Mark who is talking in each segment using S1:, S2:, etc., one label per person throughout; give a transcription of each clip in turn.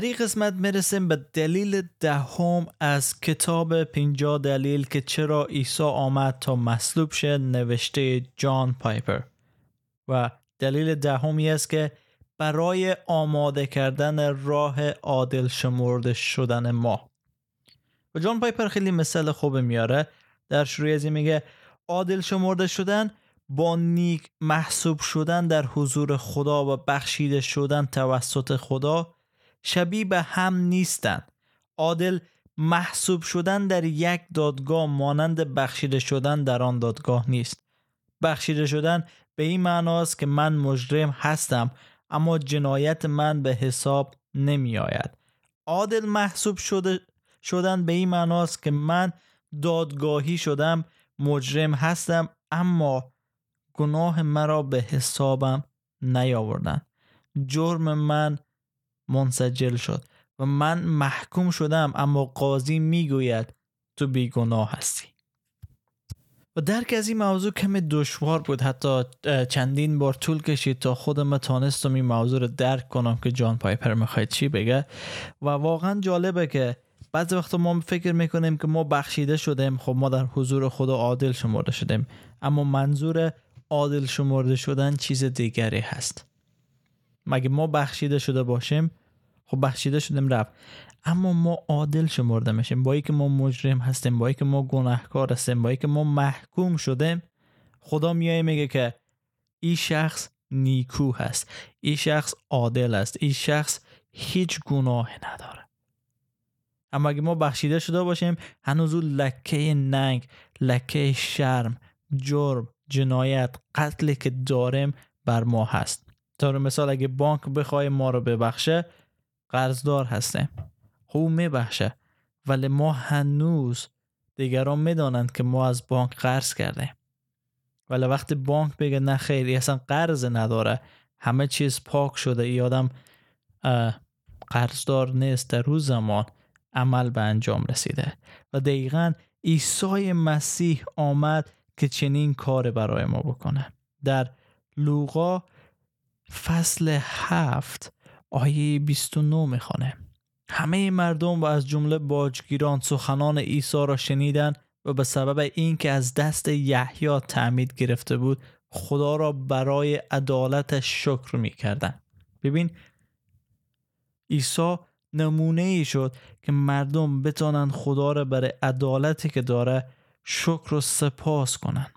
S1: در این قسمت می‌رسیم به دلیل دهم از کتاب پینجا دلیل که چرا عیسی آمد تا مصلوب شه نوشته جان پایپر. و دلیل دهمی است که برای آماده کردن راه عادل شمرده شدن ما. و جان پایپر خیلی مثال خوب میاره. در شروع از این میگه عادل شمرده شدن با نیک محسوب شدن در حضور خدا و بخشیده شدن توسط خدا شبیه به هم نیستند عادل محسوب شدن در یک دادگاه مانند بخشیده شدن در آن دادگاه نیست. بخشیده شدن به این معناست که من مجرم هستم اما جنایت من به حساب نمی آید. عادل محسوب شده شدن به این معناست که من دادگاهی شدم مجرم هستم اما گناه مرا به حسابم نیاوردن. جرم من منسجل شد و من محکوم شدم اما قاضی می‌گوید تو بیگناه هستی. و درک از این موضوع کمی دشوار بود. حتی چندین بار طول کشید تا خودم تانستم این موضوع رو درک کنم که جان پایپر می‌خواید چی بگه. و واقعا جالبه که بعضی وقتا ما فکر می‌کنیم که ما بخشیده شدیم. خب ما در حضور خدا عادل شمرده شدیم. اما منظور عادل شمرده شدن چیز دیگری هست. مگه ما بخشیده شده باشیم؟ خب بخشیده شدیم رفت. اما ما عادل شمرده میشیم با که ما مجرم هستیم با که ما گناهکار هستیم با که ما محکوم شدیم خدا میایه میگه که این شخص نیکو هست. این شخص عادل است. این شخص هیچ گناه نداره. اما اگه ما بخشیده شده باشیم هنوز لکه ننگ لکه شرم جرم جنایت قتلی که داریم بر ما هست. تا مثال اگه بانک بخوای ما رو ببخشه قرضدار هستیم. خوب میبخشه. ولی ما هنوز دیگران می‌دانند که ما از بانک قرض کردیم. ولی وقتی بانک بگه نه خیر اصلا قرض نداره. همه چیز پاک شده. ای آدم قرضدار نیست. در روز زمان عمل به انجام رسیده. و دقیقا عیسی مسیح آمد که چنین کار برای ما بکنه. در لوقا فصل هفت آیه 29 می‌خوانه همه مردم و از جمله باجگیران سخنان عیسی را شنیدند و به سبب اینکه از دست یحیی تعمید گرفته بود خدا را برای عدالتش شکر می‌کردند. ببین عیسی نمونه ای شد که مردم بتانند خدا را برای عدالتی که داره شکر و سپاس کنند.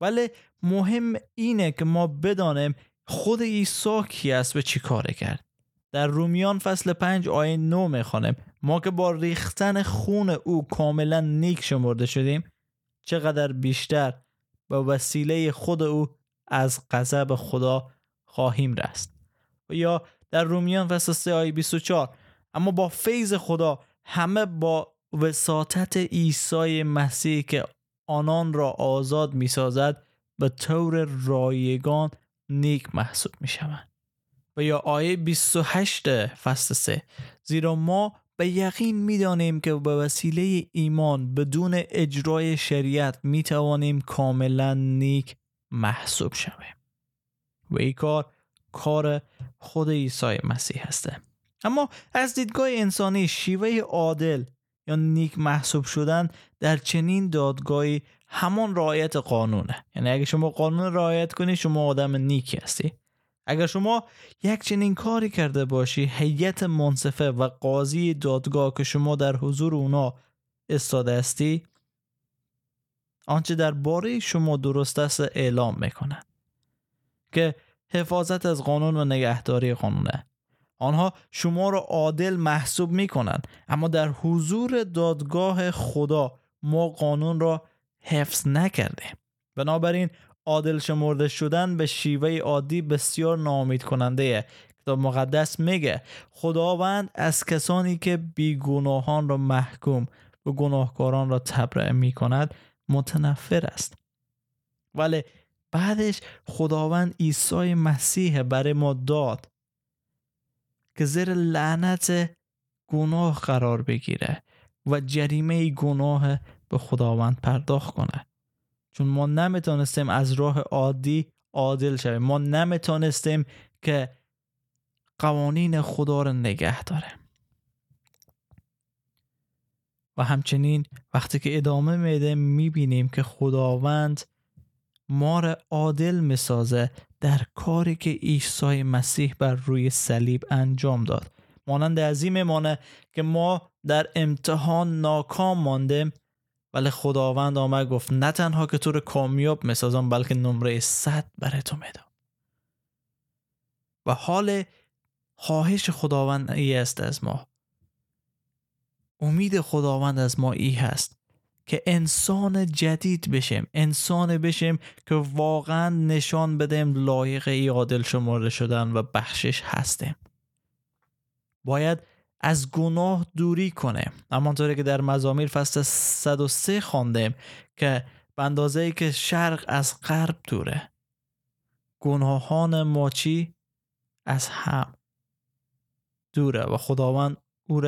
S1: ولی مهم اینه که ما بدانیم خود عیسی کی است و چی کاره کرد؟ در رومیان فصل 5 آیه 9 می‌خوانیم ما که با ریختن خون او کاملا نیک شمرده شدیم چقدر بیشتر به وسیله خود او از غضب خدا خواهیم رست. یا در رومیان فصل 3 آیه 24 اما با فیض خدا همه با وساطت عیسی مسیح که آنان را آزاد می‌سازد به طور رایگان نیک محسوب می شوند و یا آیه 28 فصل 3 زیرا ما به یقین می دانیم که به وسیله ایمان بدون اجرای شریعت می توانیم کاملا نیک محسوب شویم. و این کار کار خود عیسی مسیح هسته. اما از دیدگاه انسانی شیوه عادل یا نیک محسوب شدن در چنین دادگاهی همان رعایت قانونه. یعنی اگه شما قانون رعایت کنی شما آدم نیکی هستی. اگر شما یک چنین کاری کرده باشی هیئت منصفه و قاضی دادگاه که شما در حضور اونا استاده هستی آنچه در باره شما درست است اعلام می‌کنن که حفاظت از قانون و نگهداری قانونه. آنها شما را عادل محسوب می‌کنند. اما در حضور دادگاه خدا ما قانون را حفظ نکرده. بنابراین عادل شمرده شدن به شیوه عادی بسیار نامید کننده کتاب مقدس میگه خداوند از کسانی که بیگناهان را محکوم و گناهکاران را تبرئه می کند متنفر است. ولی بعدش خداوند عیسی مسیح برای ما داد. که زیر لعنت گناه قرار بگیره و جریمه گناه به خداوند پرداخت کنه. چون ما نمی‌تونستیم از راه عادی عادل شویم. ما نمی‌تونستیم که قوانین خدا رو نگه داره و همچنین وقتی که ادامه میده می‌بینیم که خداوند ما را عادل می‌سازه در کاری که عیسی مسیح بر روی صلیب انجام داد. مانند از این میمانه که ما در امتحان ناکام ماندیم ولی خداوند آمد گفت نه تنها که تو رو کامیاب می‌سازم بلکه نمره صد برای تو میدم. و حال خواهش خداوند ای است از ما. امید خداوند از ما ای هست. که انسان جدید بشیم انسان بشیم که واقعا نشان بدیم لایق ای عادل شمرده شدن و بخشش هستیم. باید از گناه دوری کنه همانطوری که در مزامیر فصل 103 خواندیم که به اندازه ای که شرق از غرب دوره. گناهان ما چی از هم دوره و خداوند او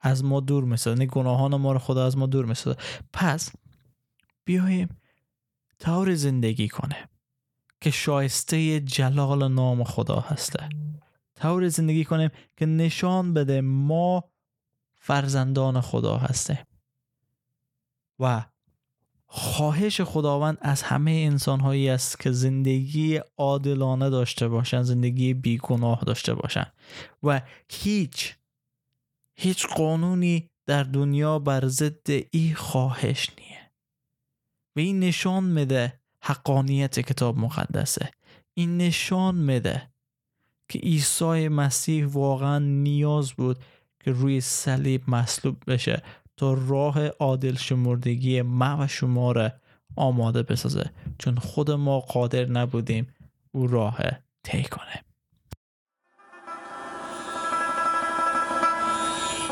S1: از ما دور می‌سازه. یعنی گناهان ما رو خدا از ما دور می‌سازه. پس بیایم طور زندگی کنه که شایسته جلال نام خدا هسته. طور زندگی کنیم که نشان بده ما فرزندان خدا هستیم. و خواهش خداوند از همه انسان هایی است که زندگی عادلانه داشته باشند زندگی بیگناه داشته باشند و هیچ هیچ قانونی در دنیا بر ضد ای خواهش نیه. و این نشان میده حقانیت کتاب مقدسه. این نشان میده که عیسی مسیح واقعا نیاز بود که روی صلیب مصلوب بشه تا راه عادل شمردگی ما و شما را آماده بسازه. چون خود ما قادر نبودیم او راه طی کنه.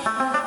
S1: Bye.